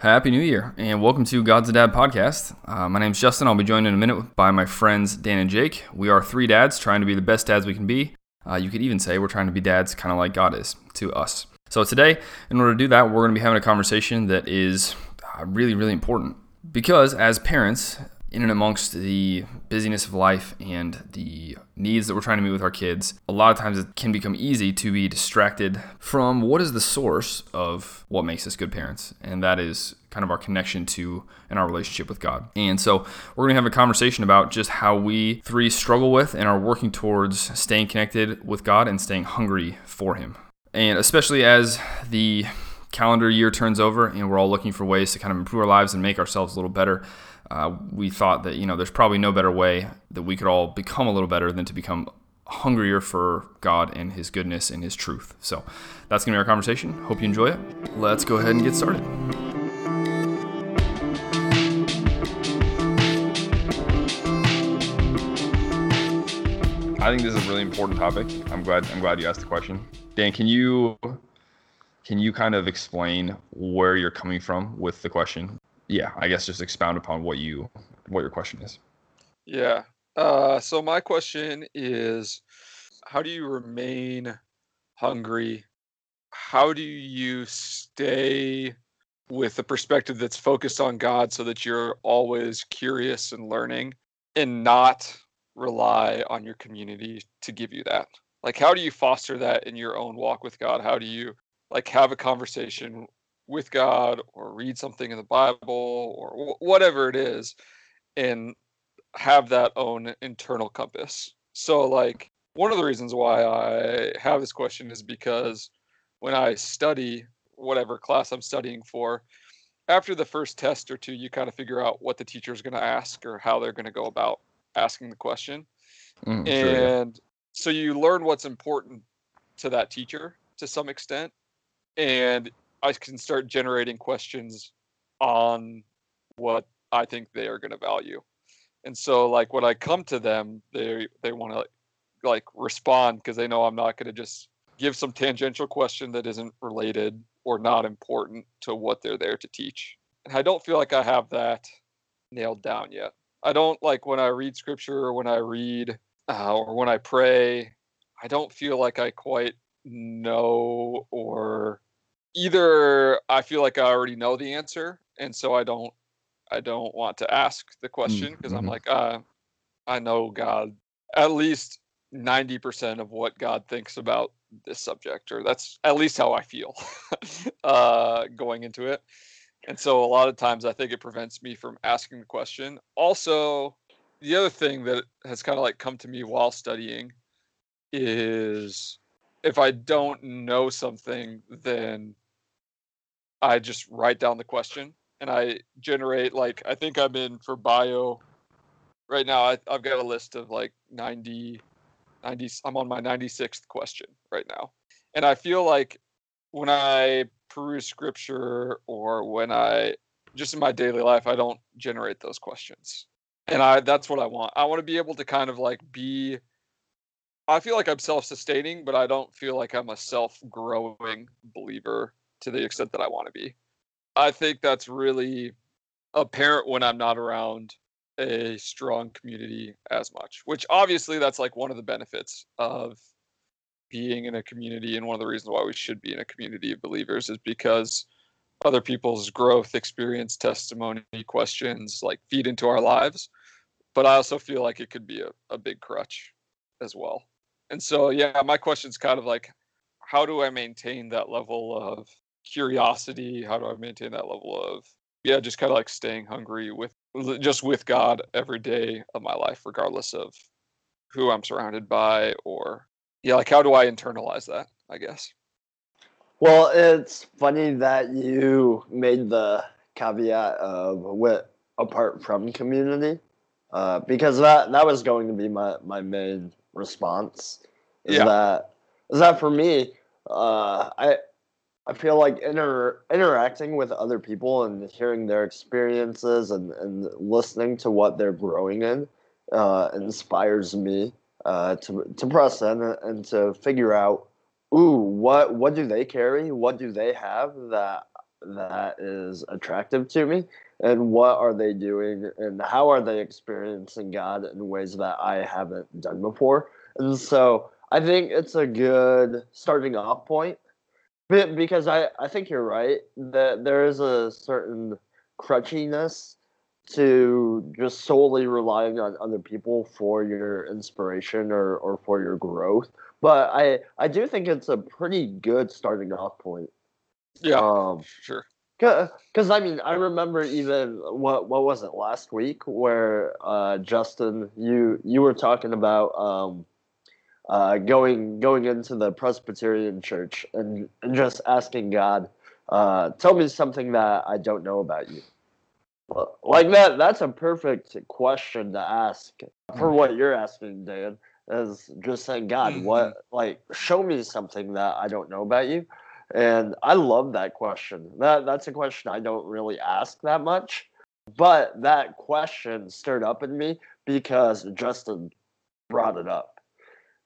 Happy New Year, and welcome to God's a Dad podcast. Uh, my name's Justin. I'll be joined in a minute by my friends Dan and Jake. We are three dads trying to be the best dads we can be. Uh, you could even say we're trying to be dads kind of like God is to us. So, today, in order to do that, we're going to be having a conversation that is uh, really, really important. Because as parents, in and amongst the busyness of life and the needs that we're trying to meet with our kids, a lot of times it can become easy to be distracted from what is the source of what makes us good parents. And that is kind of our connection to and our relationship with God. And so we're going to have a conversation about just how we three struggle with and are working towards staying connected with God and staying hungry for Him. And especially as the calendar year turns over and we're all looking for ways to kind of improve our lives and make ourselves a little better uh, we thought that you know there's probably no better way that we could all become a little better than to become hungrier for God and His goodness and His truth. So that's gonna be our conversation. Hope you enjoy it. Let's go ahead and get started. I think this is a really important topic. I'm glad I'm glad you asked the question. Dan, can you can you kind of explain where you're coming from with the question? Yeah, I guess just expound upon what you what your question is. Yeah. Uh, so my question is, how do you remain hungry? How do you stay with a perspective that's focused on God so that you're always curious and learning and not rely on your community to give you that? Like how do you foster that in your own walk with God? How do you like have a conversation with God or read something in the Bible or w- whatever it is and have that own internal compass. So, like, one of the reasons why I have this question is because when I study whatever class I'm studying for, after the first test or two, you kind of figure out what the teacher is going to ask or how they're going to go about asking the question. Mm, and sure, yeah. so you learn what's important to that teacher to some extent. And I can start generating questions on what I think they are going to value. And so like when I come to them, they they want to like respond because they know I'm not going to just give some tangential question that isn't related or not important to what they're there to teach. And I don't feel like I have that nailed down yet. I don't like when I read scripture or when I read uh, or when I pray, I don't feel like I quite know or either I feel like I already know the answer, and so I don't I don't want to ask the question because mm-hmm. I'm like, uh, I know God at least ninety percent of what God thinks about this subject, or that's at least how I feel uh, going into it. And so a lot of times I think it prevents me from asking the question. Also, the other thing that has kind of like come to me while studying is if I don't know something, then I just write down the question and I generate like I think I'm in for bio right now. I, have got a list of like 90, 90. I'm on my 96th question right now, and I feel like when I peruse scripture or when I just in my daily life, I don't generate those questions, and I that's what I want. I want to be able to kind of like be. I feel like I'm self-sustaining, but I don't feel like I'm a self-growing believer to the extent that I want to be. I think that's really apparent when I'm not around a strong community as much, which obviously that's like one of the benefits of being in a community and one of the reasons why we should be in a community of believers is because other people's growth experience testimony questions like feed into our lives but i also feel like it could be a, a big crutch as well and so yeah my question's kind of like how do i maintain that level of curiosity how do i maintain that level of yeah just kind of like staying hungry with just with god every day of my life regardless of who i'm surrounded by or yeah like how do i internalize that i guess well it's funny that you made the caveat of with apart from community uh, because that that was going to be my my main response is yeah. that is that for me uh, I I feel like inter- interacting with other people and hearing their experiences and, and listening to what they're growing in uh, inspires me uh, to to press in and to figure out, ooh, what what do they carry? What do they have that that is attractive to me and what are they doing and how are they experiencing God in ways that I haven't done before. And so I think it's a good starting off point because I, I think you're right that there is a certain crutchiness to just solely relying on other people for your inspiration or, or for your growth. But I, I do think it's a pretty good starting off point. Yeah, um, sure. Because I mean, I remember even what what was it last week where uh, Justin, you you were talking about um, uh, going going into the Presbyterian church and, and just asking God, uh, tell me something that I don't know about you. Like that, that's a perfect question to ask for what you're asking, Dan. Is just saying, God, mm-hmm. what like show me something that I don't know about you. And I love that question. That that's a question I don't really ask that much. But that question stirred up in me because Justin brought it up.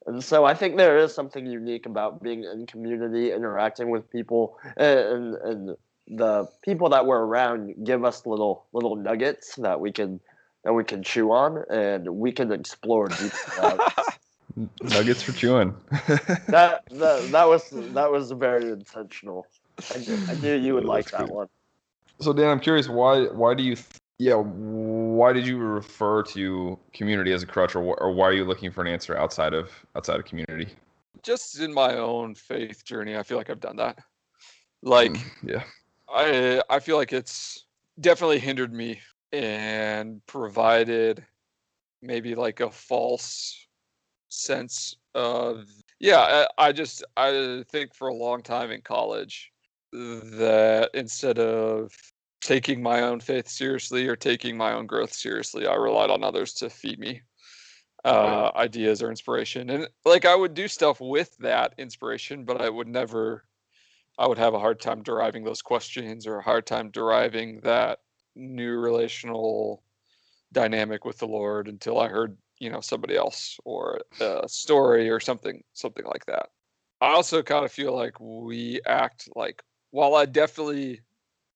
And so I think there is something unique about being in community, interacting with people, and, and the people that we're around give us little little nuggets that we can that we can chew on and we can explore deep. Nuggets for chewing. that, that that was that was very intentional. I knew, I knew you would like that one. So Dan, I'm curious why why do you yeah why did you refer to community as a crutch or or why are you looking for an answer outside of outside of community? Just in my own faith journey, I feel like I've done that. Like mm, yeah. I I feel like it's definitely hindered me and provided maybe like a false sense of yeah I, I just i think for a long time in college that instead of taking my own faith seriously or taking my own growth seriously. I relied on others to feed me uh, ideas or inspiration. And like i would do stuff with that inspiration but i would never i would have a hard time deriving those questions or a hard time deriving that new relational dynamic with the lord until i heard you know somebody else or a story or something something like that. I also kind of feel like we act like while i definitely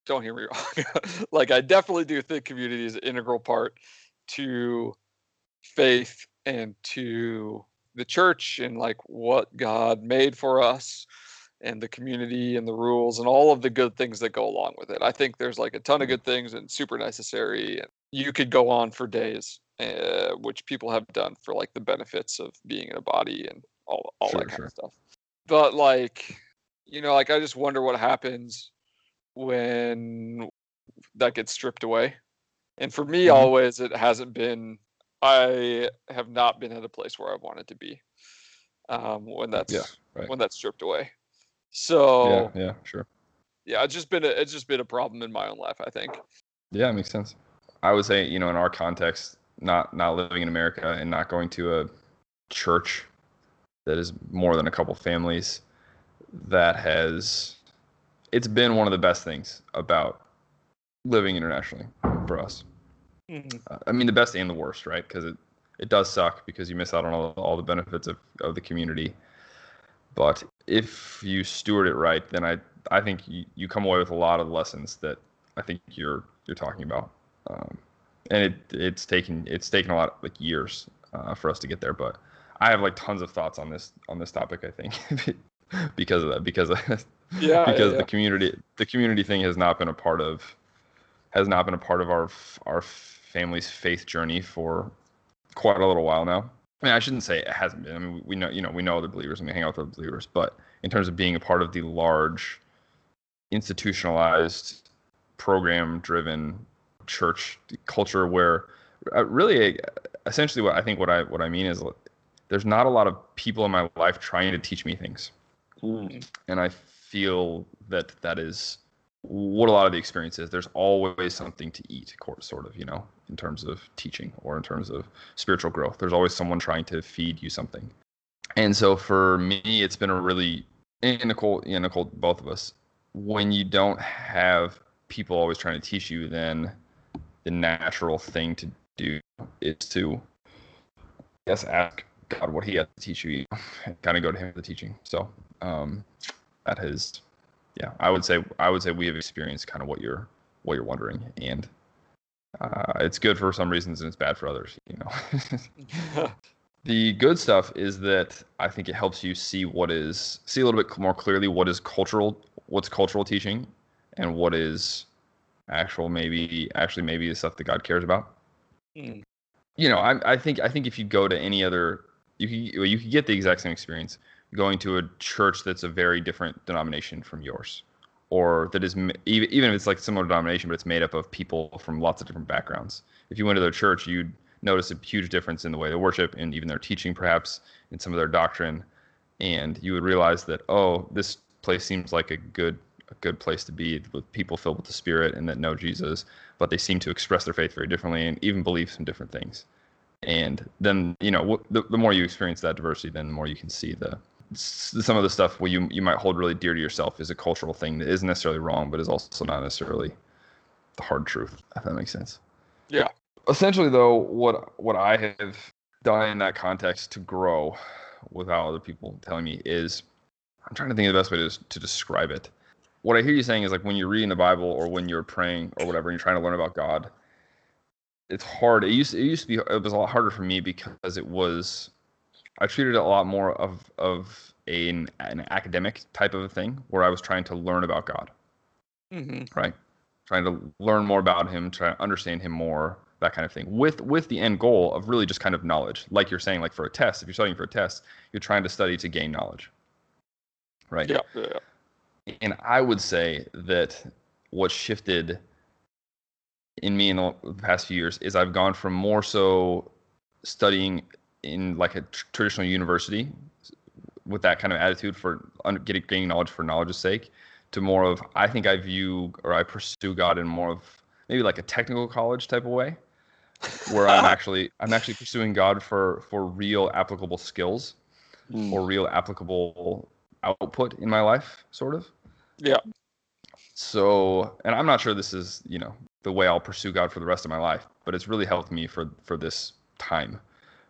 don't hear me wrong like i definitely do think community is an integral part to faith and to the church and like what god made for us and the community and the rules and all of the good things that go along with it i think there's like a ton of mm-hmm. good things and super necessary and you could go on for days uh, which people have done for like the benefits of being in a body and all all sure, that kind sure. of stuff. But like, you know, like I just wonder what happens when that gets stripped away. And for me, mm-hmm. always it hasn't been. I have not been at a place where I've wanted to be um, when that's yeah, right. when that's stripped away. So yeah, yeah, sure. Yeah, it's just been a, it's just been a problem in my own life. I think. Yeah, it makes sense. I would say, you know, in our context, not not living in America and not going to a church that is more than a couple families that has it's been one of the best things about living internationally for us. Mm-hmm. Uh, I mean the best and the worst, right? Because it it does suck because you miss out on all, all the benefits of, of the community. But if you steward it right, then I I think you, you come away with a lot of lessons that I think you're you're talking about. Um, and it it's taken it's taken a lot like years uh, for us to get there. But I have like tons of thoughts on this on this topic. I think because of that because of, yeah because yeah. the community the community thing has not been a part of has not been a part of our our family's faith journey for quite a little while now. I mean, I shouldn't say it hasn't been. I mean, we know you know we know other believers and we hang out with other believers, but in terms of being a part of the large institutionalized program driven church culture where uh, really essentially what I think what I what I mean is there's not a lot of people in my life trying to teach me things. Mm. And I feel that that is what a lot of the experience is. There's always something to eat, sort of, you know, in terms of teaching or in terms of spiritual growth. There's always someone trying to feed you something. And so for me, it's been a really, and Nicole, yeah, Nicole, both of us, when you don't have people always trying to teach you, then the natural thing to do is to guess ask God what he has to teach you and kind of go to him for the teaching. So um, that has yeah, I would say I would say we have experienced kind of what you're what you're wondering, and uh, it's good for some reasons and it's bad for others. You know. the good stuff is that I think it helps you see what is see a little bit more clearly what is cultural what's cultural teaching and what is actual maybe actually maybe the stuff that God cares about. Mm. You know, I, I think I think if you go to any other you could you could get the exact same experience going to a church that's a very different denomination from yours or that is even if it's like similar denomination but it's made up of people from lots of different backgrounds. If you went to their church you'd notice a huge difference in the way they worship and even their teaching perhaps in some of their doctrine. And you would realize that oh this place seems like a good a good place to be with people filled with the spirit and that know jesus but they seem to express their faith very differently and even believe some different things. And then you know the, the more you experience that diversity then the more you can see the some of the stuff where you you might hold really dear to yourself is a cultural thing that isn't necessarily wrong but is also not necessarily the hard truth if that makes sense. Yeah. Essentially though what what i have done in that context to grow without other people telling me is i'm trying to think of the best way to, to describe it. What i hear you saying is like when you're reading the bible or when you're praying or whatever and you're trying to learn about god it's hard. It used it used to be it was a lot harder for me because it was i treated it a lot more of of a, an, an academic type of a thing where i was trying to learn about god. Hmm right? Trying to learn more about him try to understand him more that kind of thing. With with the end goal of really just kind of knowledge. Like you're saying like for a test if you're studying for a test you're trying to study to gain knowledge. Right? Yeah, yeah. and i would say that what shifted in me in the past few years is i've gone from more so studying in like a tr- traditional university with that kind of attitude for getting gaining knowledge for knowledge's sake to more of i think i view or i pursue god in more of maybe like a technical college type of way where i'm actually i'm actually pursuing god for for real applicable skills Mm. or real applicable output in my life sort of Yeah. so and i'm not sure this is you know the way i'll pursue god for the rest of my life but it's really helped me for for this time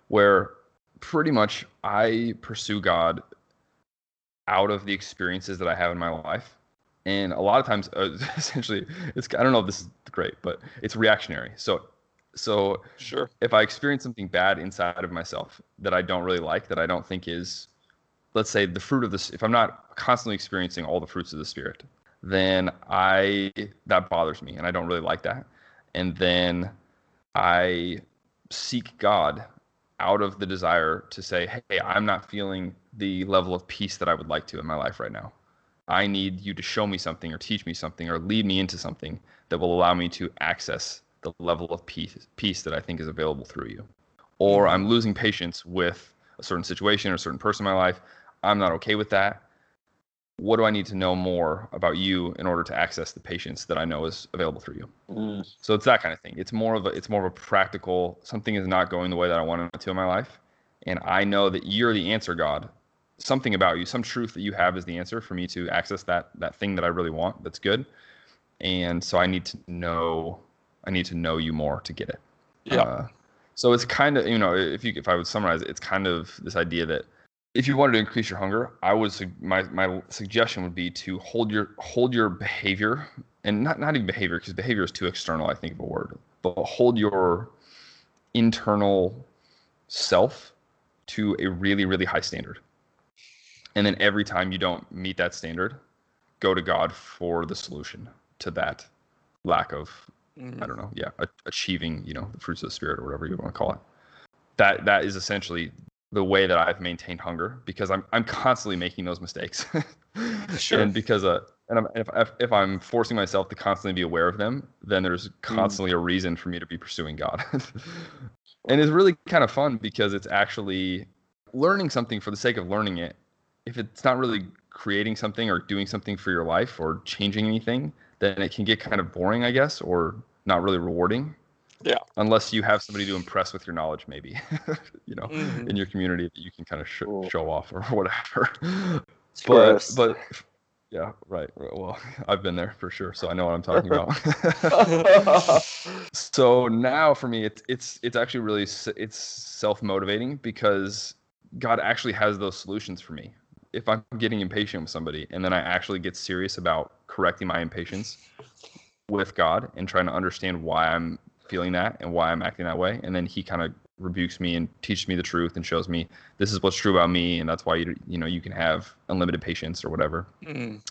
where pretty much i pursue god out of the experiences that i have in my life and a lot of times uh, essentially it's i don't know if this is great but it's reactionary so so Sure. if I experience something bad inside of myself that I don't really like, that I don't think is, let's say, the fruit of this, if I'm not constantly experiencing all the fruits of the Spirit, then I, that bothers me and I don't really like that. And then I seek God out of the desire to say, hey, I'm not feeling the level of peace that I would like to in my life right now. I need you to show me something or teach me something or lead me into something that will allow me to access the level of peace peace that I think is available through you. Or I'm losing patience with a certain situation or a certain person in my life. I'm not okay with that. What do I need to know more about you in order to access the patience that I know is available through you? Mm. So it's that kind of thing. It's more of a it's more of a practical something is not going the way that I want it to in my life. And I know that you're the answer, God. Something about you, some truth that you have is the answer for me to access that that thing that I really want that's good. And so I need to know I need to know you more to get it. Yeah. Uh, so it's kind of you know if you if I would summarize it, it's kind of this idea that if you wanted to increase your hunger, I would my my suggestion would be to hold your hold your behavior and not not even behavior because behavior is too external I think of a word, but hold your internal self to a really really high standard. And then every time you don't meet that standard, go to God for the solution to that lack of Mhm. I don't know, yeah, a- achieving, you know, the fruits of the spirit or whatever you want to call it. That that is essentially the way that I've maintained hunger because I'm I'm constantly making those mistakes. Sure. And because uh and I'm, if, if if I'm forcing myself to constantly be aware of them, then there's constantly a reason for me to be pursuing God. and it's really kind of fun because it's actually learning something for the sake of learning it. If it's not really creating something or doing something for your life or changing anything, then it can get kind of boring, I guess, or not really rewarding. Yeah. Unless you have somebody to impress with your knowledge, maybe, you know, Mhm. in your community that you can kind of sh- show off or whatever. It's but gross. but yeah, right. right, Well, I've been there for sure, so I know what I'm talking about. so now for me, it's it's it's actually really it's self motivating because God actually has those solutions for me. if I'm getting impatient with somebody and then I actually get serious about correcting my impatience with God and trying to understand why I'm feeling that and why I'm acting that way, and then He kind of rebukes me and teaches me the truth and shows me this is what's true about me, and that's why you you know you can have unlimited patience or whatever. Mm.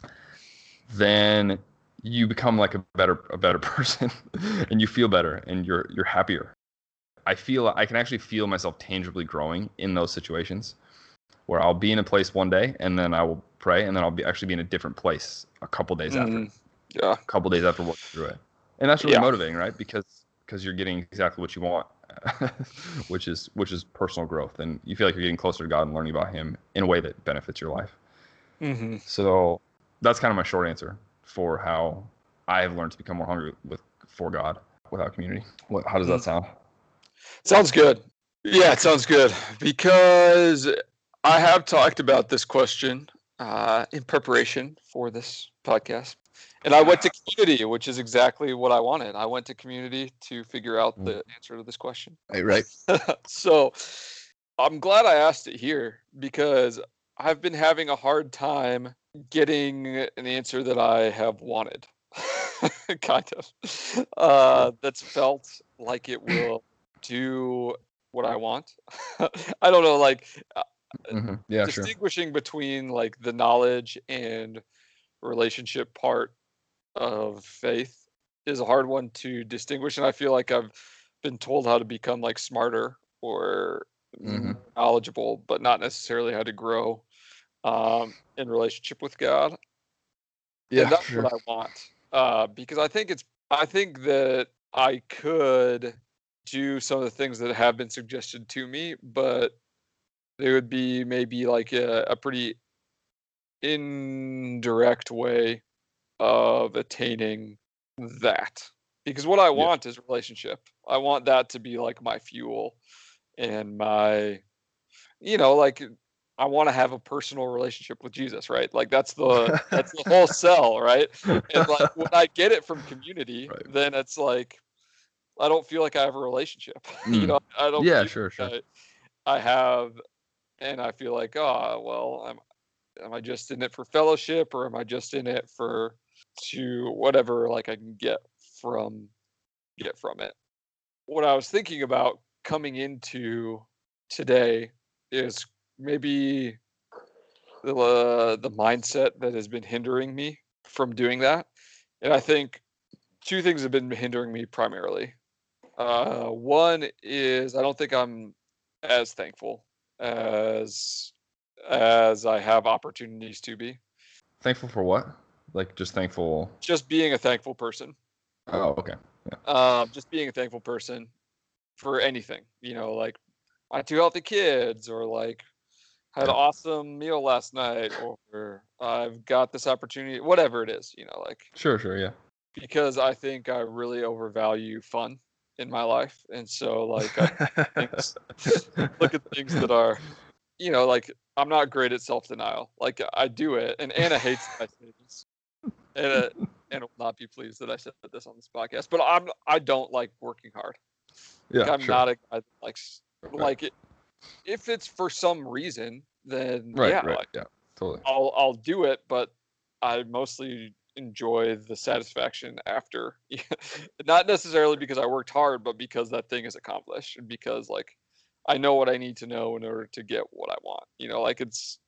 Then you become like a better a better person, and you feel better and you're you're happier. I feel I can actually feel myself tangibly growing in those situations where I'll be in a place one day and then I will pray and then I'll be actually be in a different place a couple days after, Mm. Yeah. a couple days after working through it, and that's really Yeah. motivating, right? Because because you're getting exactly what you want, which is which is personal growth, and you feel like you're getting closer to God and learning about Him in a way that benefits your life. hmm So that's kind of my short answer for how I have learned to become more hungry with for God without community. What, how does that Mhm. sound? Sounds good. Yeah, it sounds good because I have talked about this question uh, in preparation for this podcast. And I went to community, which is exactly what I wanted. I went to community to figure out the answer to this question. Right, right. so I'm glad I asked it here because I've been having a hard time getting an answer that I have wanted. kind of. Uh, that's felt like it will do what I want. I don't know, like hmm Yeah, sure. distinguishing between like the knowledge and relationship part of faith is a hard one to distinguish and i feel like i've been told how to become like smarter or Mhm. knowledgeable but not necessarily how to grow um, in relationship with god Yeah, and that's sure. what i want uh, because i think it's i think that i could do some of the things that have been suggested to me but they would be maybe like a, a pretty indirect way of attaining that because what i want is relationship i want that to be like my fuel and my you know like i want to have a personal relationship with jesus right like that's the that's the whole sell right and like when i get it from community Right. then it's like i don't feel like i have a relationship you Mm. know i don't Yeah, sure, sure. I, I have and i feel like oh well i'm am i just in it for fellowship or am i just in it for to whatever like i can get from get from it what i was thinking about coming into today is maybe the uh, the mindset that has been hindering me from doing that and i think two things have been hindering me primarily uh, one is i don't think i'm as thankful as as I have opportunities to be. Thankful for what? Like just thankful. Just being a thankful person. Oh, okay. Um, just being a thankful person for anything. You know, like my two healthy kids, or like had an awesome meal last night, or I've got this opportunity. Whatever it is, you know, like Sure, sure, yeah. because I think I really overvalue fun in my life, and so like I things- look at things that are you know like i'm not great at self-denial like i do it and anna hates that i this anna, anna will not be pleased that i said this on this podcast but i'm i don't like working hard yeah, like, i'm sure. not a guy that likes Right. like it if it's for some reason then right, yeah right, like, yeah, totally. i'll i'll do it but i mostly enjoy the satisfaction after not necessarily because i worked hard but because that thing is accomplished and because like i know what i need to know in order to get what i want you know like it's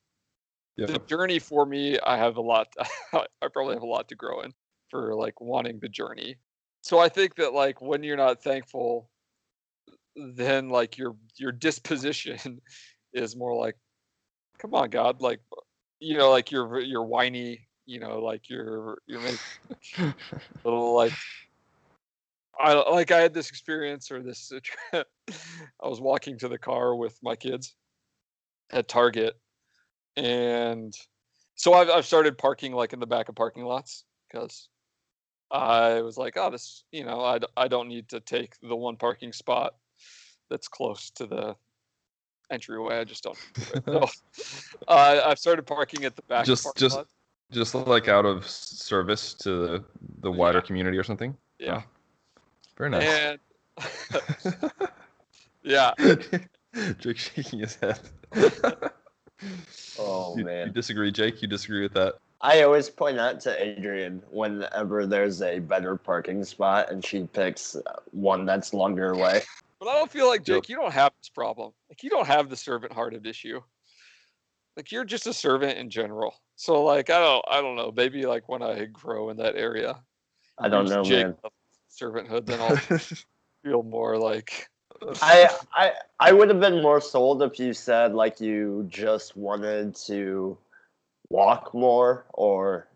Yeah. the journey for me i have a lot i probably have a lot to grow in for like wanting the journey so i think that like when you're not thankful then like your your disposition is more like come on god like you know like you're you're whiny you know like you're you're making little like I like I had this experience or this I was walking to the car with my kids at Target and so I've I've started parking like in the back of parking lots because I was like, oh, this, you know, I, d- I don't need to take the one parking spot that's close to the entryway. I just don't. So uh, I've started parking at the back. Just- just- lots. just like out of service to the, the wider Yeah. community or something. yeah, Very nice. and yeah, Jake shaking his head. Oh You, you man. disagree, Jake? You disagree with that? I always point out to Adrian whenever there's a better parking spot and she picks one that's longer away. But I don't feel like Yep. Jake, you don't have this problem. Like you don't have the servant-hearted issue. Like you're just a servant in general. So like I don't I don't know. Maybe like when I grow in that area, I don't know, Jake man. servanthood, then I'll feel more like I, I I would have been more sold if you said like you just wanted to walk more or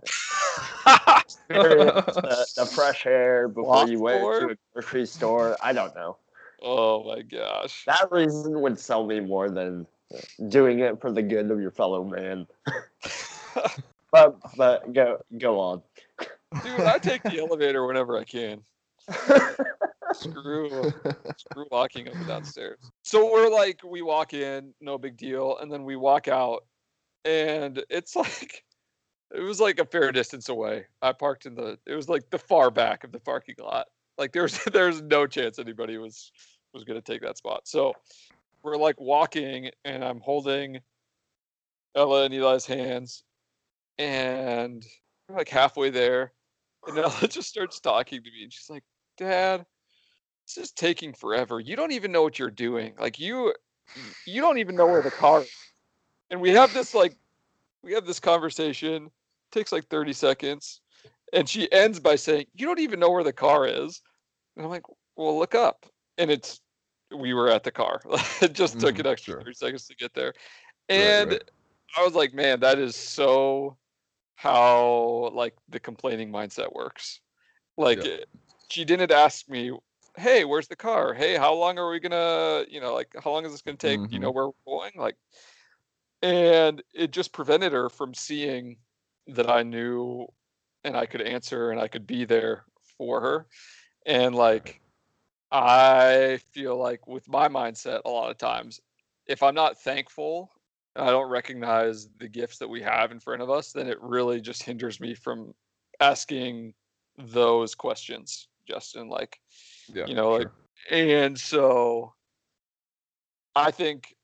the, the fresh air before Walk you went more? to a grocery store. I don't know. oh my gosh. That reason would sell me more than doing it for the good of your fellow man. But but go go on. Dude, I take the elevator whenever I can. Screw uh, screw walking up and downstairs. So we're like, we walk in, no big deal, and then we walk out, and it's like, it was like a fair distance away. I parked in the, it was like the far back of the parking lot. Like there's there's no chance anybody was was gonna take that spot. So we're like walking, and I'm holding Ella and Eli's hands, and we're like halfway there, and Ella just starts talking to me, and she's like, "Dad, this is taking forever. You don't even know what you're doing. Like you, you don't even know where the car." Is. And we have this like, we have this conversation. Takes like 30 seconds, and she ends by saying, "You don't even know where the car is." And I'm like, "Well, look up." And it's we were at the car. it just took Mhm, an extra sure. 30 seconds to get there, Right, and right. I was like, "Man, that is so." how like the complaining mindset works. Like Yeah. it- she didn't ask me, "Hey, where's the car? Hey, how long are we gonna, you know, like how long is this gonna take? Do You know mm-hmm. where we're going?" Like, and it just prevented her from seeing that I knew and I could answer and I could be there for her. And like, I feel like with my mindset, a lot of times, if I'm not thankful and I don't recognize the gifts that we have in front of us, then it really just hinders me from asking those questions, Justin. Like, Yeah, you know, like, and so I think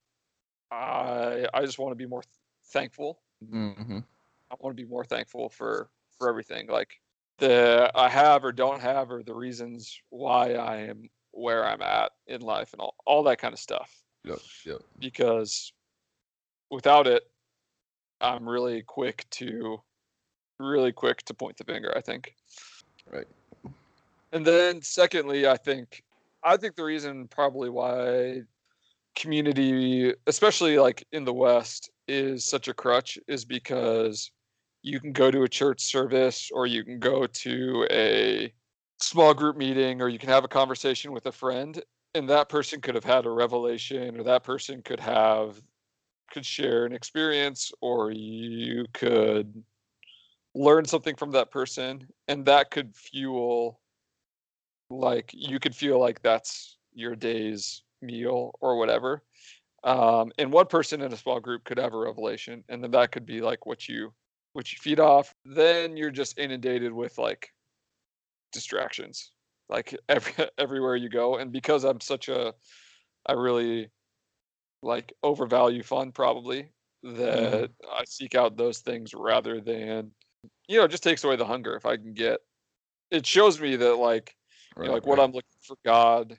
I I just want to be more thankful. Mhm. I want to be more thankful for for everything, like the I have or don't have, or the reasons why I am where I'm at in life, and all all that kind of stuff Yep, yep. because without it, I'm really quick to really quick to point the finger, I think. Right. And then secondly, I think I think the reason probably why community, especially like in the West, is such a crutch is because you can go to a church service or you can go to a small group meeting or you can have a conversation with a friend and that person could have had a revelation or that person could have could share an experience or you could learn something from that person and that could fuel like you could feel like that's your day's meal or whatever um, and one person in a small group could have a revelation and then that could be like what you what you feed off then you're just inundated with like distractions like every everywhere you go and because i'm such a i really like overvalue fun probably that i seek out those things rather than you know it just takes away the hunger if i can get it shows me that like you Right, know, like what i'm looking for god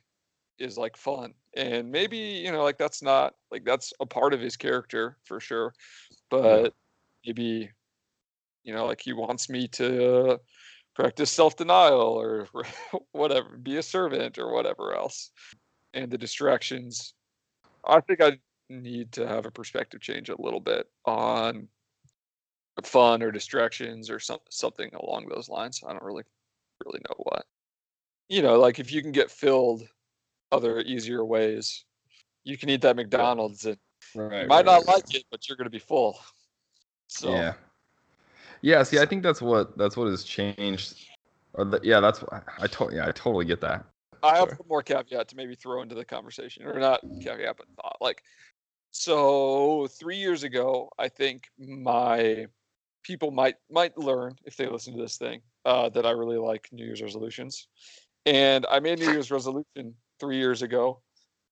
is like fun and maybe you know like that's not like that's a part of his character for sure but maybe you know like he wants me to practice self-denial or whatever be a servant or whatever else and the distractions. I think i need to have a perspective change a little bit on fun or distractions or some, something along those lines. I don't really really know what you know like if you can get filled other easier ways you can eat that mcdonald's and Right, might right, not right, like it but you're going to be full so Yeah. Yeah. See, I think that's what that's what has changed. Or the, yeah, that's what I totally yeah I totally get that. I have one more caveat to maybe throw into the conversation, or not caveat, but thought. Like, so three years ago, I think my people might might learn if they listen to this thing uh, that I really like New Year's resolutions, and I made a New Year's resolution three years ago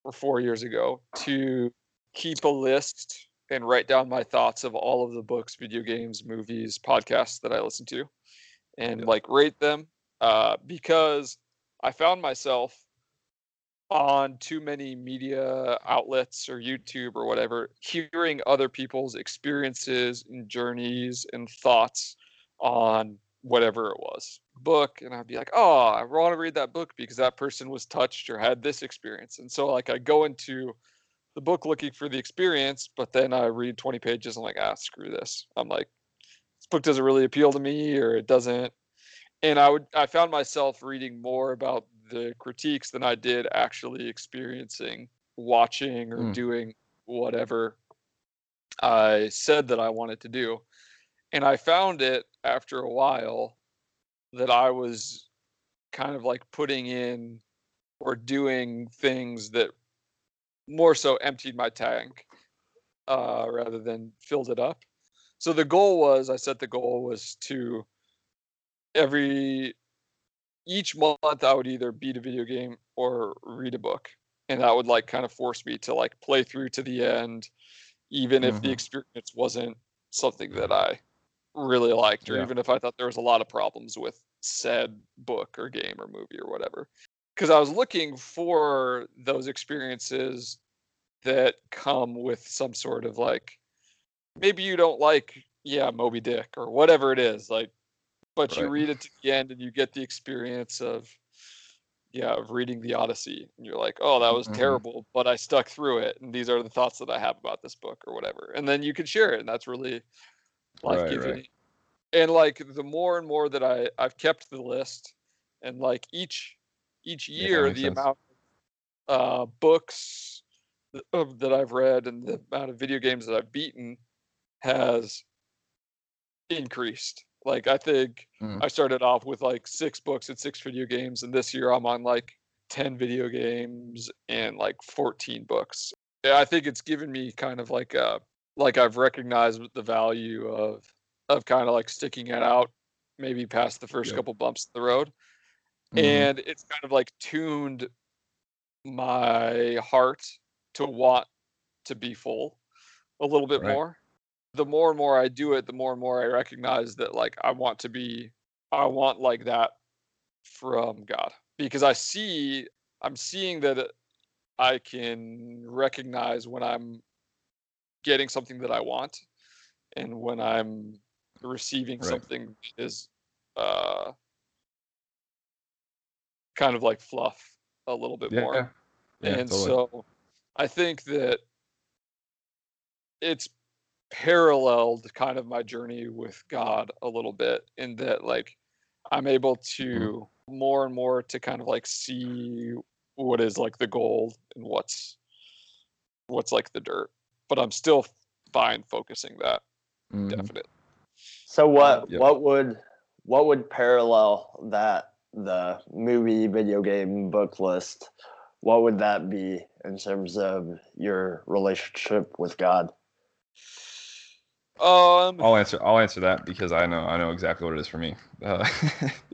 or four years ago to keep a list and write down my thoughts of all of the books, video games, movies, podcasts that I listen to, and like rate them uh, because I found myself on too many media outlets or YouTube or whatever, hearing other people's experiences and journeys and thoughts on whatever it was book and i'd be like oh i want to read that book because that person was touched or had this experience. And so like i go into the book looking for the experience but then i read 20 pages and I'm like ah screw this. I'm like this book doesn't really appeal to me or it doesn't. And i would i found myself reading more about the critiques than i did actually experiencing watching or Hmm. doing whatever i said that i wanted to do. And I found it after a while that I was kind of like putting in or doing things that more so emptied my tank uh, rather than filled it up. So the goal was I set the goal was to every each month I would either beat a video game or read a book. And that would like kind of force me to like play through to the end, even if the Mhm. experience wasn't something that I really liked, or Yeah. even if I thought there was a lot of problems with said book or game or movie or whatever. Because I was looking for those experiences that come with some sort of like maybe you don't like yeah Moby Dick or whatever it is like but you read it to the end and you get the experience of yeah of reading the Odyssey and you're like oh that was Mhm. terrible but I stuck through it and these are the thoughts that I have about this book or whatever and then you can share it and that's really life Right, giving right. and like the more and more that I I've kept the list and like each each year makes the sense. amount of uh, books that I've read and the amount of video games that I've beaten has increased. Like I think Mhm. I started off with like six books and six video games, and this year I'm on like ten video games and like fourteen books. Yeah, I think it's given me kind of like uh like I've recognized the value of of kind of like sticking it out, maybe past the first couple bumps of the road Mhm. and it's kind of like tuned my heart to want to be full a little bit Right. more the more and more i do it the more and more i recognize that like i want to be i want like that from god because i see i'm seeing that i can recognize when i'm getting something that i want and when i'm receiving Right. something that is uh kind of like fluff a little bit yeah, more. yeah, and totally. so I think that it's paralleled kind of my journey with God a little bit in that like I'm able to more and more to kind of like see what is like the gold and what's what's like the dirt. But I'm still fine focusing that Mhm. definite. So what Yep. what would what would parallel that the movie, video game, book list? What would that be in terms of your relationship with God? Um I'll answer. I'll answer that because I know. I know exactly what it is for me. Uh,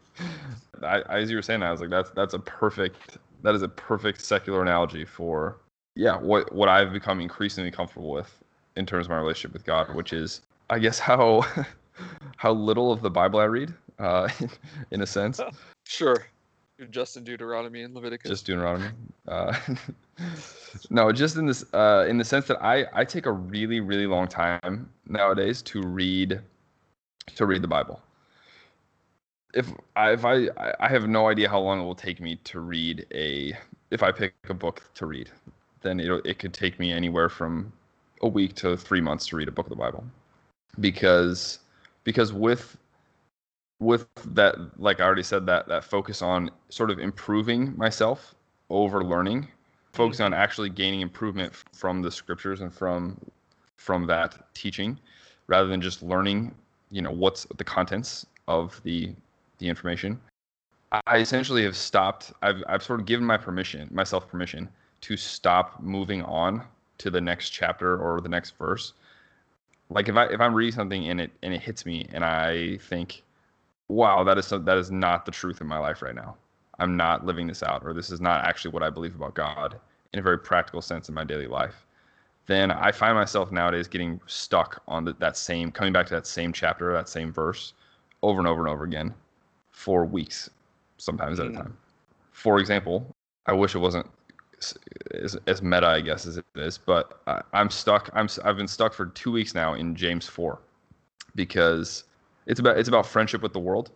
I, I- as you were saying, I was like, that's that's a perfect. That is a perfect secular analogy for yeah what what I've become increasingly comfortable with in terms of my relationship with God, which is I guess how how little of the Bible I read, uh, in a sense. sure. You're Justin Deuteronomy and Leviticus. just Deuteronomy. Uh, no, just in this, uh, in the sense that I I take a really really long time nowadays to read, to read the Bible. If I if I- I have no idea how long it will take me to read a if I pick a book to read, then it it could take me anywhere from a week to three months to read a book of the Bible, because because with with that like i already said that that focus on sort of improving myself over learning focusing on actually gaining improvement from the scriptures and from from that teaching rather than just learning you know what's the contents of the the information i essentially have stopped i've i've sort of given my permission myself permission to stop moving on to the next chapter or the next verse like if i if i'm reading something and it and it hits me and i think wow, that is some, that is not the truth in my life right now. I'm not living this out, or this is not actually what I believe about God in a very practical sense in my daily life. then I find myself nowadays getting stuck on the, that same, coming back to that same chapter, that same verse, over and over and over again, for weeks, sometimes at a Mm. time. For example, I wish it wasn't as, as meta, I guess, as it is, but I, I'm stuck. I'm I've been stuck for two weeks now in James four, because it's about it's about friendship with the world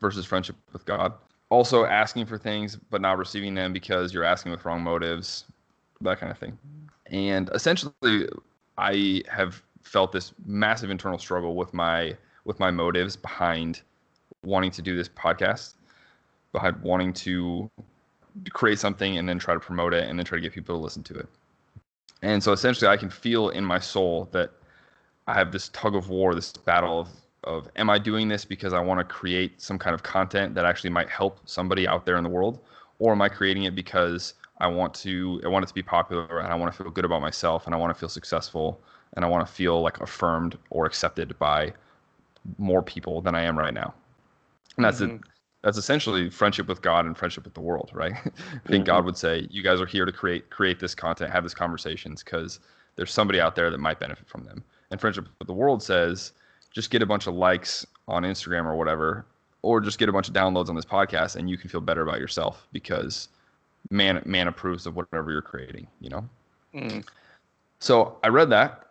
versus friendship with God. Also asking for things but not receiving them because you're asking with wrong motives, that kind of thing. And essentially, I have felt this massive internal struggle with my with my motives behind wanting to do this podcast, behind wanting to create something and then try to promote it and then try to get people to listen to it. And so essentially, I can feel in my soul that I have this tug of war, this battle of, of am I doing this because I want to create some kind of content that actually might help somebody out there in the world, or am I creating it because I want to I want it to be popular and I want to feel good about myself and I want to feel successful and I want to feel like affirmed or accepted by more people than I am right now. And that's it Mhm. That's essentially friendship with God and friendship with the world, right? I think God would say, "You guys are here to create create this content, have these conversations, because there's somebody out there that might benefit from them." And friendship with the world says, "Just get a bunch of likes on Instagram or whatever, or just get a bunch of downloads on this podcast, and you can feel better about yourself because man man approves of whatever you're creating." You know. Mm. So I read that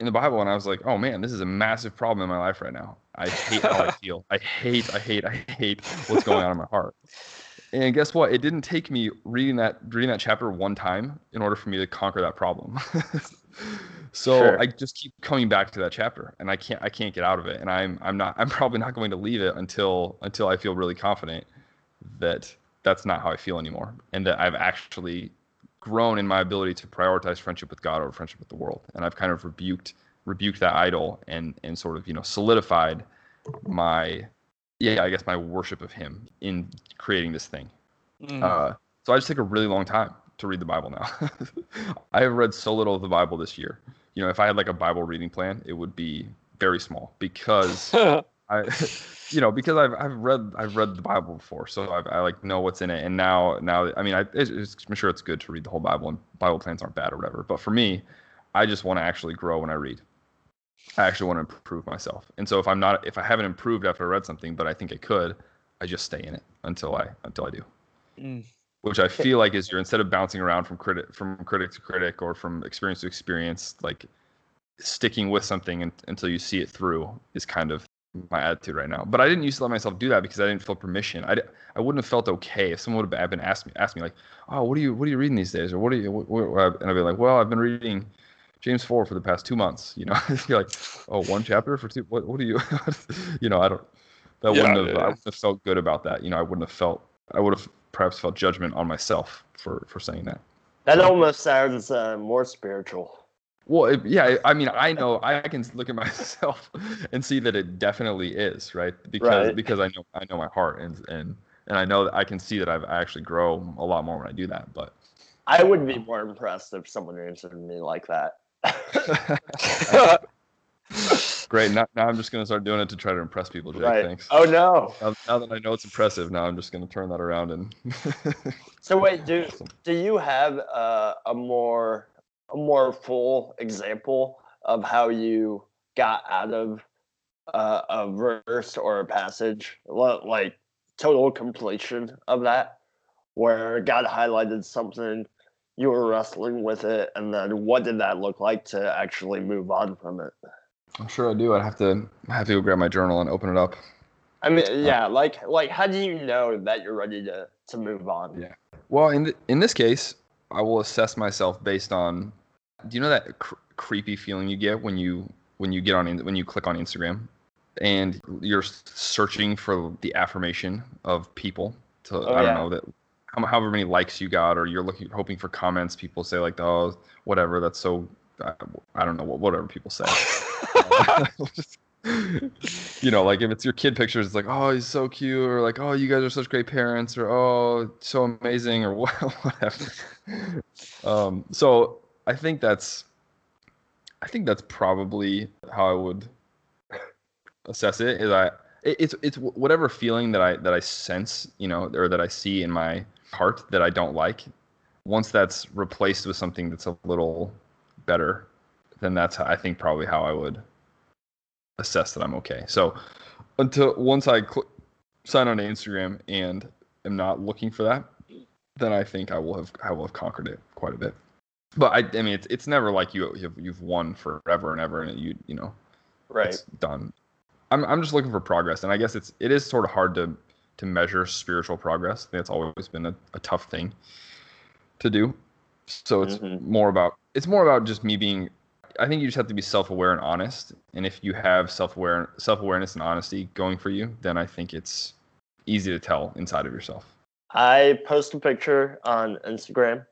in the Bible and I was like, oh man, this is a massive problem in my life right now. I hate how I feel. I hate, I hate, I hate what's going on in my heart. And guess what? It didn't take me reading that reading that chapter one time in order for me to conquer that problem. so Sure. I just keep coming back to that chapter and I can't I can't get out of it. And I'm I'm not I'm probably not going to leave it until until I feel really confident that that's not how I feel anymore. And that I've actually grown in my ability to prioritize friendship with God over friendship with the world. And I've kind of rebuked rebuked that idol and and sort of, you know, solidified my yeah, I guess my worship of him in creating this thing. Mm. Uh, so I just take a really long time to read the Bible now. I have read so little of the Bible this year. You know, if I had like a Bible reading plan, it would be very small because I, you know, because I've I've read I've read the Bible before, so I've, I like know what's in it. And now now I mean, I I'm sure it's good to read the whole Bible, and Bible plans aren't bad or whatever. But for me, I just want to actually grow when I read. I actually want to improve myself. And so if I'm not if I haven't improved after I read something, but I think I could, I just stay in it until I until I do Mm. which I feel like is you're instead of bouncing around from critic from critic to critic or from experience to experience, like sticking with something un until you see it through is kind of my attitude right now. But I didn't used to let myself do that because I didn't feel permission. I, I wouldn't have felt okay if someone would have been asked me asked me like, oh, what are you what are you reading these days or what are you what, what, and I'd be like, well, I've been reading James four for the past two months. You know, you're like, oh, one chapter for two. What what do you, you know, I don't. That Yeah, wouldn't have. yeah, I wouldn't have felt good about that. You know, I wouldn't have felt. I would have perhaps felt judgment on myself for for saying that. That almost sounds uh, more spiritual. Well, it, yeah, I mean, I know I can look at myself and see that it definitely is right because Right. because I know I know my heart and and and I know that I can see that I've I actually grow a lot more when I do that. But I would be more impressed if someone answered me like that. great, now, now I'm just gonna start doing it to try to impress people. Jake, right. thanks. Oh no. Now, now that I know it's impressive, now I'm just gonna turn that around and. So wait, do do you have uh, a more a more full example of how you got out of uh, a verse or a passage, like total completion of that, where God highlighted something, you were wrestling with it, and then what did that look like to actually move on from it? I'm sure I do. I'd have to I have to go grab my journal and open it up. I mean, uh, yeah, like like how do you know that you're ready to to move on? Yeah. Well, in th- in this case, I will assess myself based on. Do you know that cr- creepy feeling you get when you when you get on in- when you click on Instagram, and you're searching for the affirmation of people to Oh, I don't yeah. know that however many likes you got, or you're looking hoping for comments. People say like, oh, whatever, that's so. I, I don't know what whatever people say. you know, like if it's your kid pictures, it's like, oh, he's so cute, or like, oh, you guys are such great parents, or oh, so amazing, or wha- whatever. um, so I think that's, I think that's probably how I would assess it. Is I, it- it's it's whatever feeling that I that I sense, you know, or that I see in my heart that I don't like. Once that's replaced with something that's a little better, then that's I think probably how I would assess that I'm okay. So until once I cl- sign on to Instagram and am not looking for that, then I think I will have I will have conquered it quite a bit. But I, I mean, it's it's never like you you've, you've won forever and ever, and you you know, Right. it's done. I'm I'm just looking for progress, and I guess it's it is sort of hard to to measure spiritual progress. That's always been a, a tough thing to do. So it's Mhm. more about it's more about just me being. I think you just have to be self aware and honest. And if you have self aware self awareness and honesty going for you, then I think it's easy to tell inside of yourself. I post a picture on Instagram.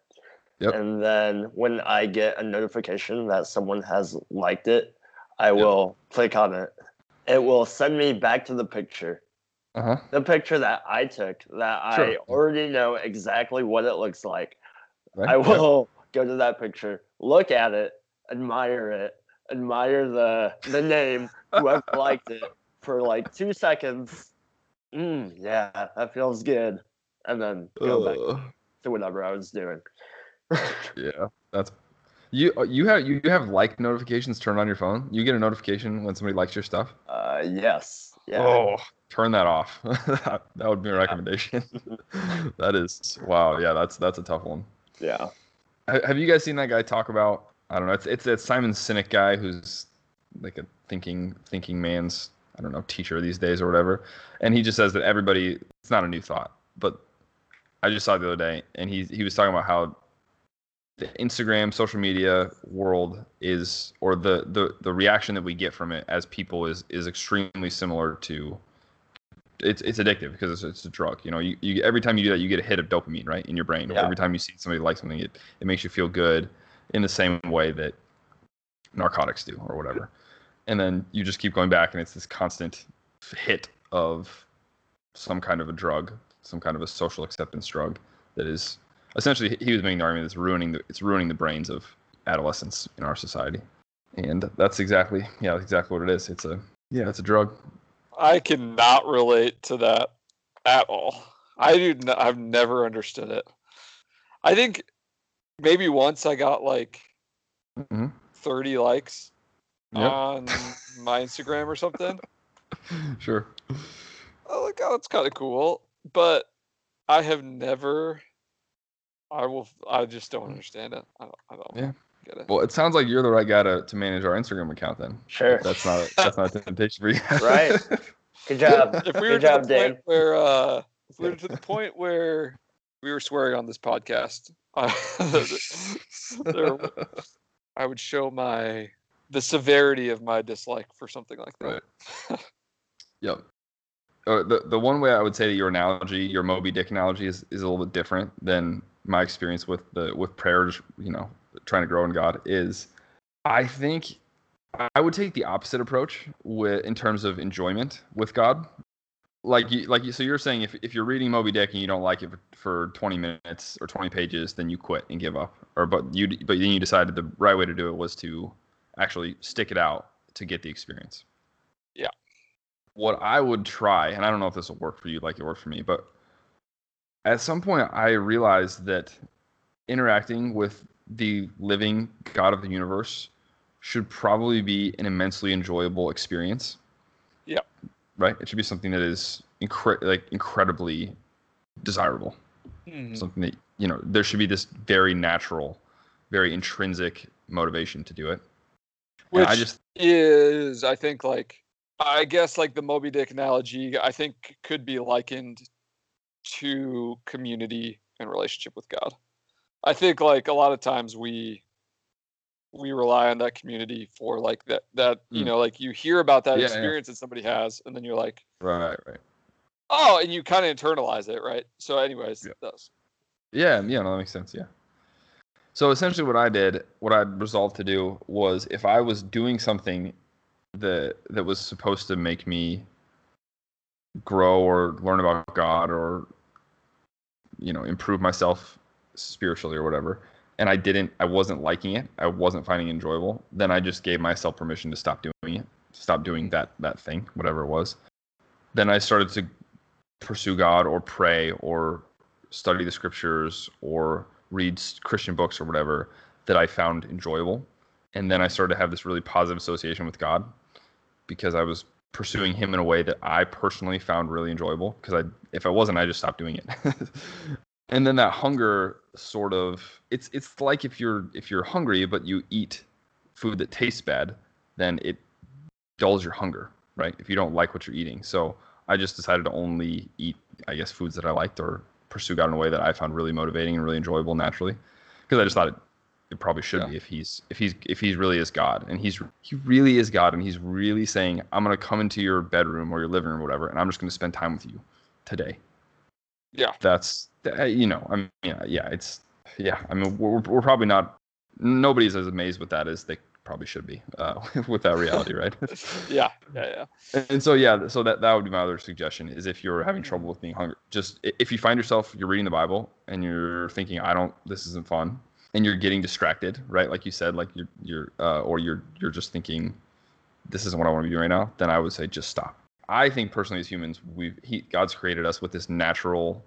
Yep. And then when I get a notification that someone has liked it, I will click on it. It will send me back to the picture. Uh huh. The picture that I took that I already know exactly what it looks like. Right. I Yeah. will go to that picture, look at it, admire it, admire the the name, whoever liked it for like two seconds. Mm, yeah, that feels good. And then go back to whatever I was doing. Yeah, that's you. uh, You have you have like notifications turned on your phone. You get a notification when somebody likes your stuff. uh, yes. Yeah. Oh, turn that off. that would be a recommendation. that is wow. Yeah, that's that's a tough one. Yeah. Have you guys seen that guy talk about? I don't know. It's it's that Simon Sinek guy who's like a thinking thinking man's I don't know teacher these days or whatever, and he just says that everybody. It's not a new thought, but I just saw the other day, and he he was talking about how the Instagram social media world is, or the the the reaction that we get from it as people is is extremely similar to. It's it's addictive because it's, it's a drug. You know, you, you every time you do that, you get a hit of dopamine right in your brain. Yeah. Every time you see somebody like something, it it makes you feel good in the same way that narcotics do or whatever. And then you just keep going back, and it's this constant hit of some kind of a drug, some kind of a social acceptance drug that is essentially he was making the argument it's ruining the it's ruining the brains of adolescents in our society. And that's exactly yeah, that's exactly what it is. It's a yeah, it's a drug. I cannot relate to that at all. I do. N- I've never understood it. I think maybe once I got like hmm 30 likes Yep. on my Instagram or something. sure. I like, oh, it's kind of cool, but I have never. I will. I just don't understand it. I don't. I don't Yeah. Get it. Well, it sounds like you're the right guy to, to manage our Instagram account then. Sure. That's not that's not a temptation for you. Right. Good job. if we were Good to job, the Dan. point where uh, if we were to the point where we were swearing on this podcast, uh, there, I would show my the severity of my dislike for something like that. Right. Yep. Uh, the the one way I would say that your analogy, your Moby Dick analogy, is, is a little bit different than my experience with the with prayers. You know, trying to grow in God is. I think I would take the opposite approach with in terms of enjoyment with God. Like you, like you, so you're saying if, if you're reading Moby Dick and you don't like it for, for 20 minutes or 20 pages, then you quit and give up. Or but you but then you decided the right way to do it was to actually stick it out to get the experience Yeah. what I would try, and I don't know if this will work for you like it worked for me, but at some point I realized that interacting with the living God of the universe should probably be an immensely enjoyable experience. Yeah. Right? It should be something that is incre- like incredibly desirable. Mhm. Something that, you know, there should be this very natural, very intrinsic motivation to do it. Which I just is, I think, like I guess, like the Moby Dick analogy, I think could be likened to community and relationship with God. I think, like a lot of times we we rely on that community for like that that you Mm. know like you hear about that Yeah, yeah. experience that somebody has and then you're like right, right. oh and you kind of internalize it right so anyways Yeah. Yeah, yeah, no, that makes sense. Yeah. So essentially, what I did, what I resolved to do was, if I was doing something that that was supposed to make me grow or learn about God or you know improve myself spiritually or whatever, and I didn't, I wasn't liking it, I wasn't finding it enjoyable, then I just gave myself permission to stop doing it, stop doing that that thing, whatever it was. Then I started to pursue God or pray or study the scriptures or read Christian books or whatever that I found enjoyable. and then I started to have this really positive association with God because I was pursuing Him in a way that I personally found really enjoyable. Because I, if I wasn't, I just stopped doing it. and then that hunger sort of it's it's like if you're if you're hungry but you eat food that tastes bad, then it dulls your hunger, right? If you don't like what you're eating. So I just decided to only eat, I guess, foods that I liked or pursue God in a way that I found really motivating and really enjoyable naturally. Because I just thought it, it probably should Yeah. be if he's if he's if he's really is God and he's he really is God and he's really saying I'm gonna come into your bedroom or your living room or whatever and I'm just gonna spend time with you today. Yeah. That's uh, you know I mean yeah, yeah it's yeah I mean we're we're probably not nobody's as amazed with that as they probably should be uh, with that reality right. yeah, yeah, yeah. And so yeah, so that that would be my other suggestion is if you're having trouble with being hungry, just if you find yourself you're reading the Bible and you're thinking I don't this isn't fun and you're getting distracted, right? Like you said, like you're you're uh, or you're you're just thinking this isn't what I want to be doing right now, then I would say just stop. I think personally as humans, we've he God's created us with this natural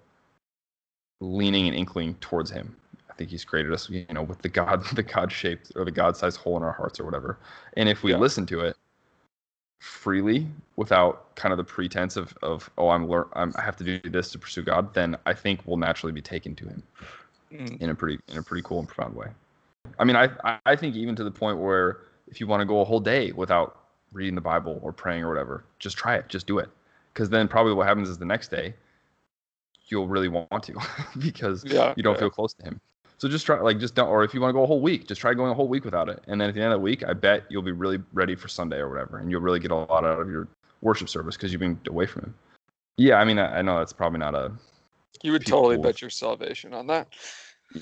leaning and inkling towards him. I think he's created us, you know, with the God the God shaped or the God sized hole in our hearts or whatever. And if we Yeah. listen to it, freely without kind of the pretense of, of oh I'm, lear- I'm I have to do this to pursue God, then I think we'll naturally be taken to Him Mm. in a pretty in a pretty cool and profound way. I mean, I I- I think even to the point where if you want to go a whole day without reading the Bible or praying or whatever, just try it, just do it, because then probably what happens is the next day you'll really want to because Yeah, you don't yeah. feel close to Him. So just try like just don't or if you want to go a whole week, just try going a whole week without it. And then at the end of the week, I bet you'll be really ready for Sunday or whatever, and you'll really get a lot out of your worship service because you've been away from him. Yeah, I mean, I, I know that's probably not a You would totally bet your salvation on that.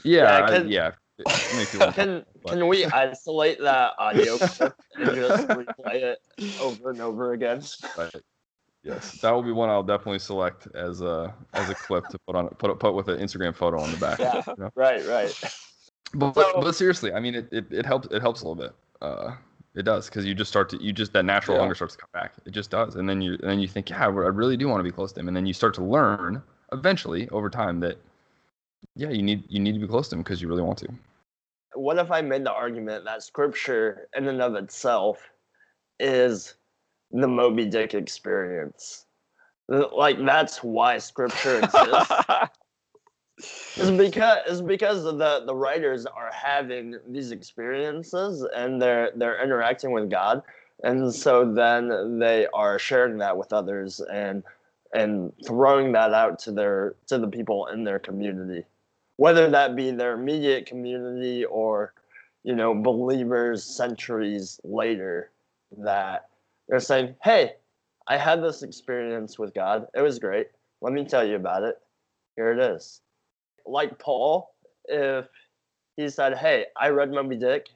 yeah, Yeah, I- yeah. It makes you want- Can can we isolate that audio clip and just replay it over and over again? but yes, that will be one I'll definitely select as a as a clip to put on put put with an Instagram photo on the back. Yeah. you know? Right, right. But, So- but seriously, I mean, it, it, it helps it helps a little bit. Uh, it does because you just start to you just that natural Yeah. hunger starts to come back. It just does, and then you and then you think, yeah, I really do want to be close to him, and then you start to learn eventually over time that yeah, you need you need to be close to him because you really want to. What if I made the argument that scripture in and of itself is the Moby Dick experience? Like that's why scripture exists. It's because it's because the the writers are having these experiences and they're they're interacting with God, and so then they are sharing that with others and and throwing that out to their to the people in their community, whether that be their immediate community or you know believers centuries later that they're saying, "Hey, I had this experience with God. It was great. Let me tell you about it. Here it is." like Paul, if he said, "Hey, I read Moby Dick,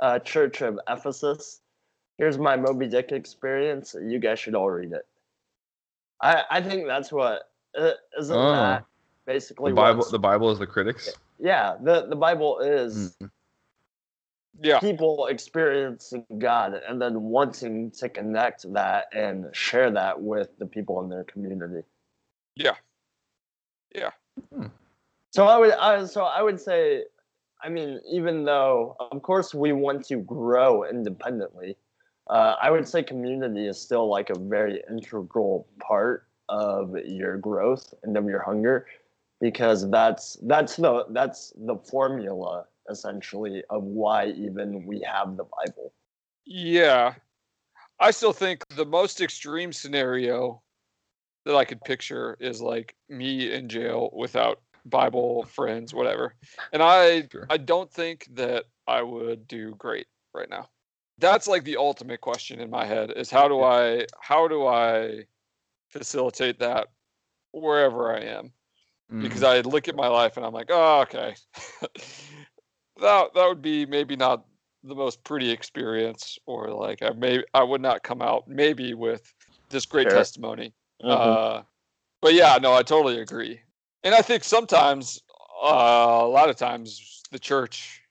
uh, Church of Ephesus. Here's my Moby Dick experience. You guys should all read it." I I think that's what uh, isn't Oh. that basically The Bible what's- the Bible is the critics. yeah the the Bible is Mm. yeah, people experiencing God and then wanting to connect that and share that with the people in their community. yeah, yeah. So I would, I, so I would say, I mean, even though of course we want to grow independently, uh, I would say community is still like a very integral part of your growth and of your hunger, because that's that's the that's the formula essentially of why even we have the Bible. Yeah. I still think the most extreme scenario that I could picture is like me in jail without Bible friends, whatever. And I Sure. I don't think that I would do great right now. That's like the ultimate question in my head is how do I how do I facilitate that wherever I am? Because Mhm. I look at my life and I'm like, oh, okay, that that would be maybe not the most pretty experience, or like I may I would not come out maybe with this great testimony. Uh, but yeah, no, I totally agree, and I think sometimes, uh, a lot of times, the church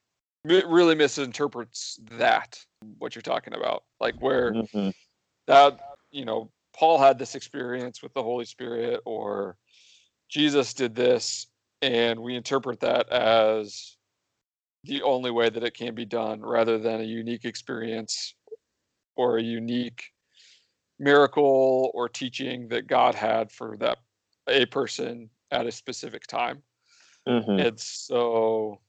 really misinterprets that what you're talking about, like where Mhm. that you know paul had this experience with the holy spirit or jesus did this and we interpret that as the only way that it can be done rather than a unique experience or a unique miracle or teaching that God had for that a person at a specific time. Mhm. And so,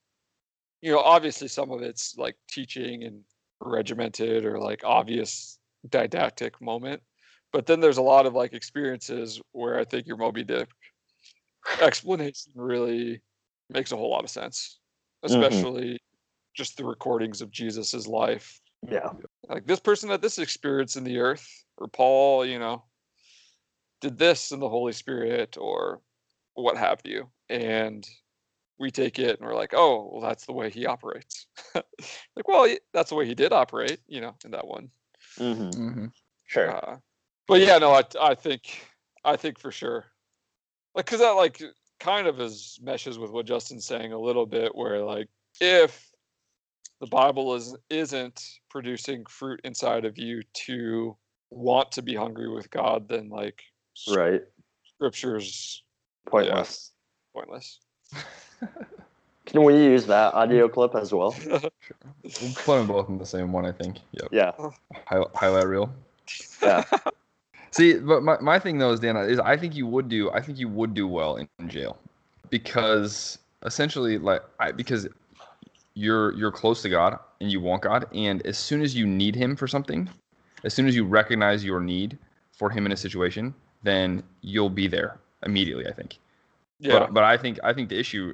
you know, obviously some of it's like teaching and regimented or like obvious didactic moment. But then there's a lot of like experiences where I think your Moby Dick explanation really makes a whole lot of sense, especially just the recordings of Jesus's life. Yeah. Like this person had this experience in the earth, or Paul, you know, did this in the Holy Spirit, or what have you. And we take it and we're like, oh, well, that's the way he operates. like, well, that's the way he did operate, you know, in that one. hmm Mm-hmm. Sure. Uh, but yeah, no, I, I think, I think for sure, like, cause that like kind of is meshes with what Justin's saying a little bit, where like if the Bible is isn't producing fruit inside of you to want to be hungry with God, then like right. scripture's Pointless. pointless. Can we use that audio clip as well? We'll put them both in the same one, I think. Yep. Yeah. Hi- highlight reel. Yeah. See, but my, my thing though is Dana is I think you would do I think you would do well in, in jail because essentially like I because you're you're close to God and you want God and as soon as you need Him for something, as soon as you recognize your need for Him in a situation, then you'll be there immediately. I think. yeah, But but I think I think the issue,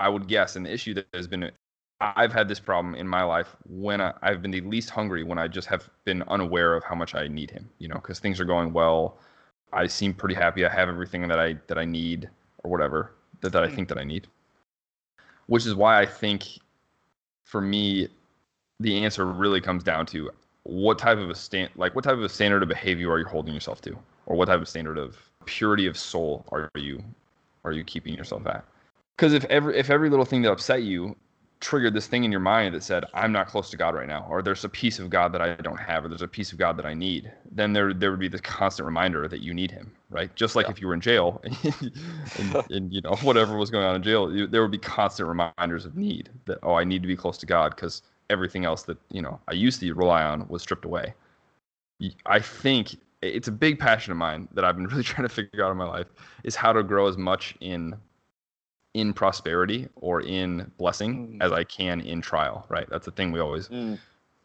I would guess, and the issue that has been, I've had this problem in my life when I, I've been the least hungry when I just have been unaware of how much I need him. You know, because things are going well, I seem pretty happy. I have everything that I that I need or whatever that, that I Mm. think that I need. Which is why I think, for me, the answer really comes down to what type of a stand like what type of a standard of behavior are you holding yourself to, or what type of standard of purity of soul are you are you keeping yourself at? Because if every if every little thing that upset you triggered this thing in your mind that said I'm not close to God right now, or there's a piece of God that I don't have, or there's a piece of God that I need, then there there would be this constant reminder that you need Him, right? Just like Yeah. if you were in jail and, and you know whatever was going on in jail, you, there would be constant reminders of need that oh I need to be close to God because everything else that you know I used to rely on was stripped away. I think it's a big passion of mine that I've been really trying to figure out in my life is how to grow as much in in prosperity or in blessing Mm. as I can in trial, right? That's the thing we always Mm.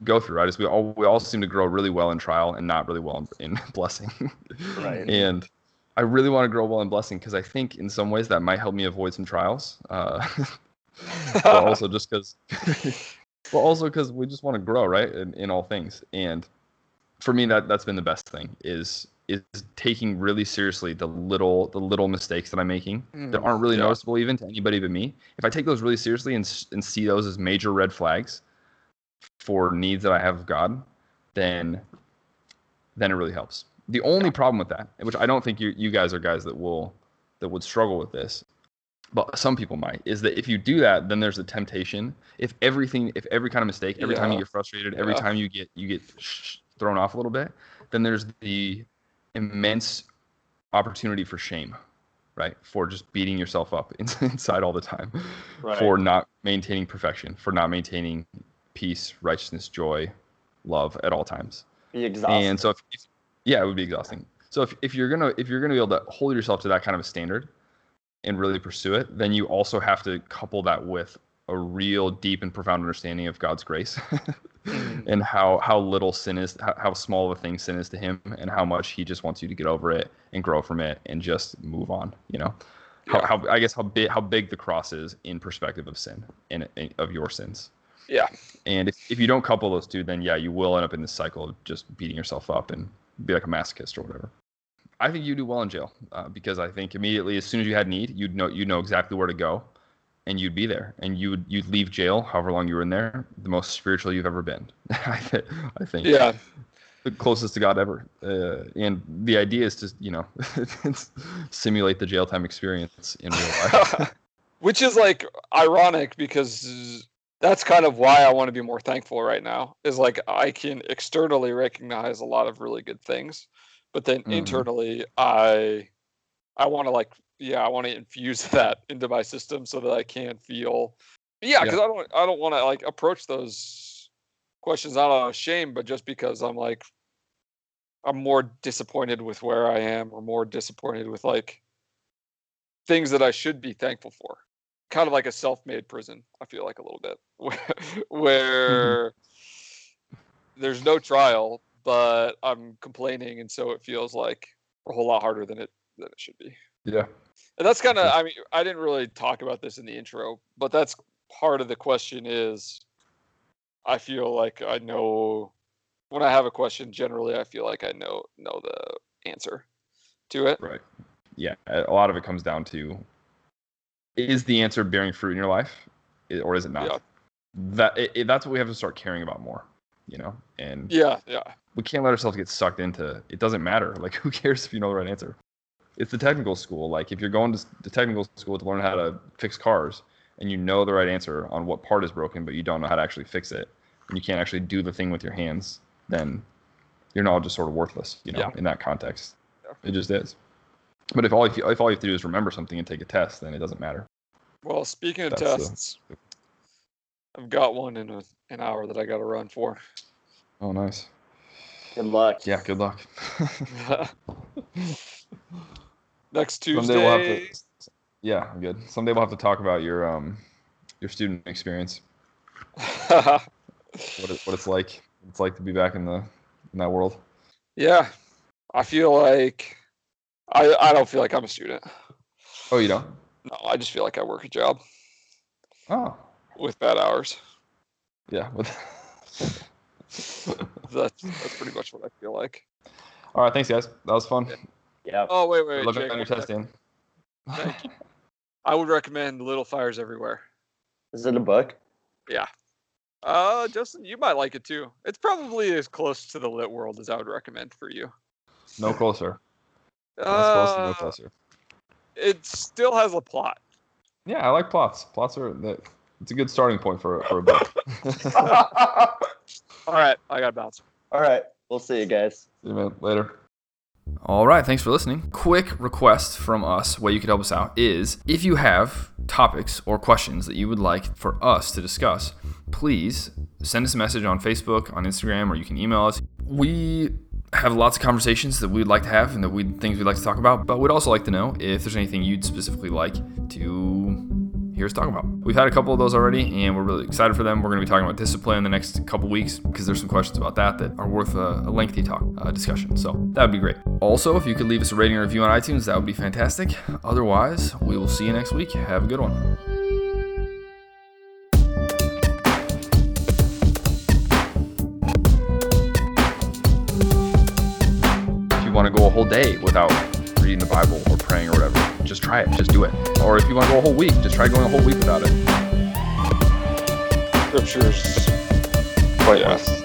go through, right? Is we all we all seem to grow really well in trial and not really well in, in blessing. Right. and I really want to grow well in blessing because I think in some ways that might help me avoid some trials. Uh, but also just because, well, also because we just want to grow, right? In, in all things. And for me, that that's been the best thing is is taking really seriously the little the little mistakes that I'm making that Mm, aren't really yeah. noticeable even to anybody but me. If I take those really seriously and and see those as major red flags for needs that I have of God, then then it really helps. The only problem with that, which I don't think you you guys are guys that will that would struggle with this, but some people might, is that if you do that, then there's a temptation. If everything, if every kind of mistake, every time you get frustrated, every time you get you get sh- thrown off a little bit, then there's the immense opportunity for shame, right? For just beating yourself up inside all the time, Right. for not maintaining perfection, for not maintaining peace, righteousness, joy, love at all times. Be exhausted. And so, if, if yeah, it would be exhausting. So if, if you're gonna if you're gonna be able to hold yourself to that kind of a standard and really pursue it, then you also have to couple that with a real deep and profound understanding of God's grace Mm. and how how little sin is, how, how small of a thing sin is to Him, and how much He just wants you to get over it and grow from it and just move on. You know, Yeah. how, how I guess how big how big the cross is in perspective of sin and, and of your sins. Yeah. And if, if you don't couple those two, then yeah, you will end up in this cycle of just beating yourself up and be like a masochist or whatever. I think you do well in jail uh, because I think immediately as soon as you had need, you'd know you know exactly where to go, and you'd be there, and you'd you'd leave jail however long you were in there, the most spiritual you've ever been. I, th- I think Yeah. the closest to God ever. Uh, and the idea is to you know simulate the jail time experience in real life. Which is like ironic because that's kind of why I want to be more thankful right now. Is like I can externally recognize a lot of really good things, but then Mhm. internally I I want to like yeah, I want to infuse that into my system so that I can feel Yeah, because I don't I don't want to like approach those questions not out of shame, but just because I'm like I'm more disappointed with where I am, or more disappointed with like things that I should be thankful for. Kind of like a self-made prison. I feel like a little bit where, mm-hmm. where there's no trial, but I'm complaining, and so it feels like a whole lot harder than it than it should be. Yeah. And that's kind of I mean I didn't really talk about this in the intro, but that's part of the question is I feel like I know when I have a question generally I feel like I know know the answer to it. Right. Yeah. A lot of it comes down to is the answer bearing fruit in your life or is it not? Yeah. That it, it- that's what we have to start caring about more, you know? And Yeah, yeah. we can't let ourselves get sucked into it doesn't matter. Like who cares if you know the right answer? It's the technical school. Like if you're going to the technical school to learn how to fix cars and you know the right answer on what part is broken, but you don't know how to actually fix it, and you can't actually do the thing with your hands, then your knowledge is sort of worthless, you know, Yeah. in that context. Yeah. It just is. But if all you, if all you have to do is remember something and take a test, then it doesn't matter. Well, speaking of That's the- tests, I've got one in a, an hour that I got to run for. Oh, nice. Good luck. Yeah, good luck. Next Someday we'll have Tuesday. to. Yeah, I'm good. Someday we'll have to talk about your um your student experience. What it, what it's like. It's like to be back in the in that world. yeah, I feel like I I don't feel like I'm a student. Oh, you don't? No, I just feel like I work a job Oh, with bad hours. yeah. But That's that's pretty much what I feel like. all right, thanks guys. That was fun. Yeah. Oh wait, wait, Good wait luck Jake, on your one test, second. Dan. Thank you. I would recommend Little Fires Everywhere. Is it a book? Yeah. Uh, Justin, you might like it too. It's probably as close to the lit world as I would recommend for you. No closer. That's close to no Uh, closer. it still has a plot. Yeah, I like plots. Plots are that. It's a good starting point for for a book. All right, I got to bounce. All right. We'll see you guys. See you, man. Later. All right, thanks for listening. Quick request from us, way you could help us out is if you have topics or questions that you would like for us to discuss, please send us a message on Facebook, on Instagram, or you can email us. We have lots of conversations that we'd like to have and that we things we'd like to talk about, but we'd also like to know if there's anything you'd specifically like to hear us talk about. We've had a couple of those already, and we're really excited for them. We're going to be talking about discipline in the next couple weeks because there's some questions about that that are worth a, a lengthy talk uh, discussion. So that would be great. Also, if you could leave us a rating or review on iTunes, that would be fantastic. Otherwise, we will see you next week. Have a good one. If you want to go a whole day without reading the Bible or praying or whatever, just try it. Just do it. Or if you want to go a whole week, just try going a whole week without it. Scriptures. Quite yes.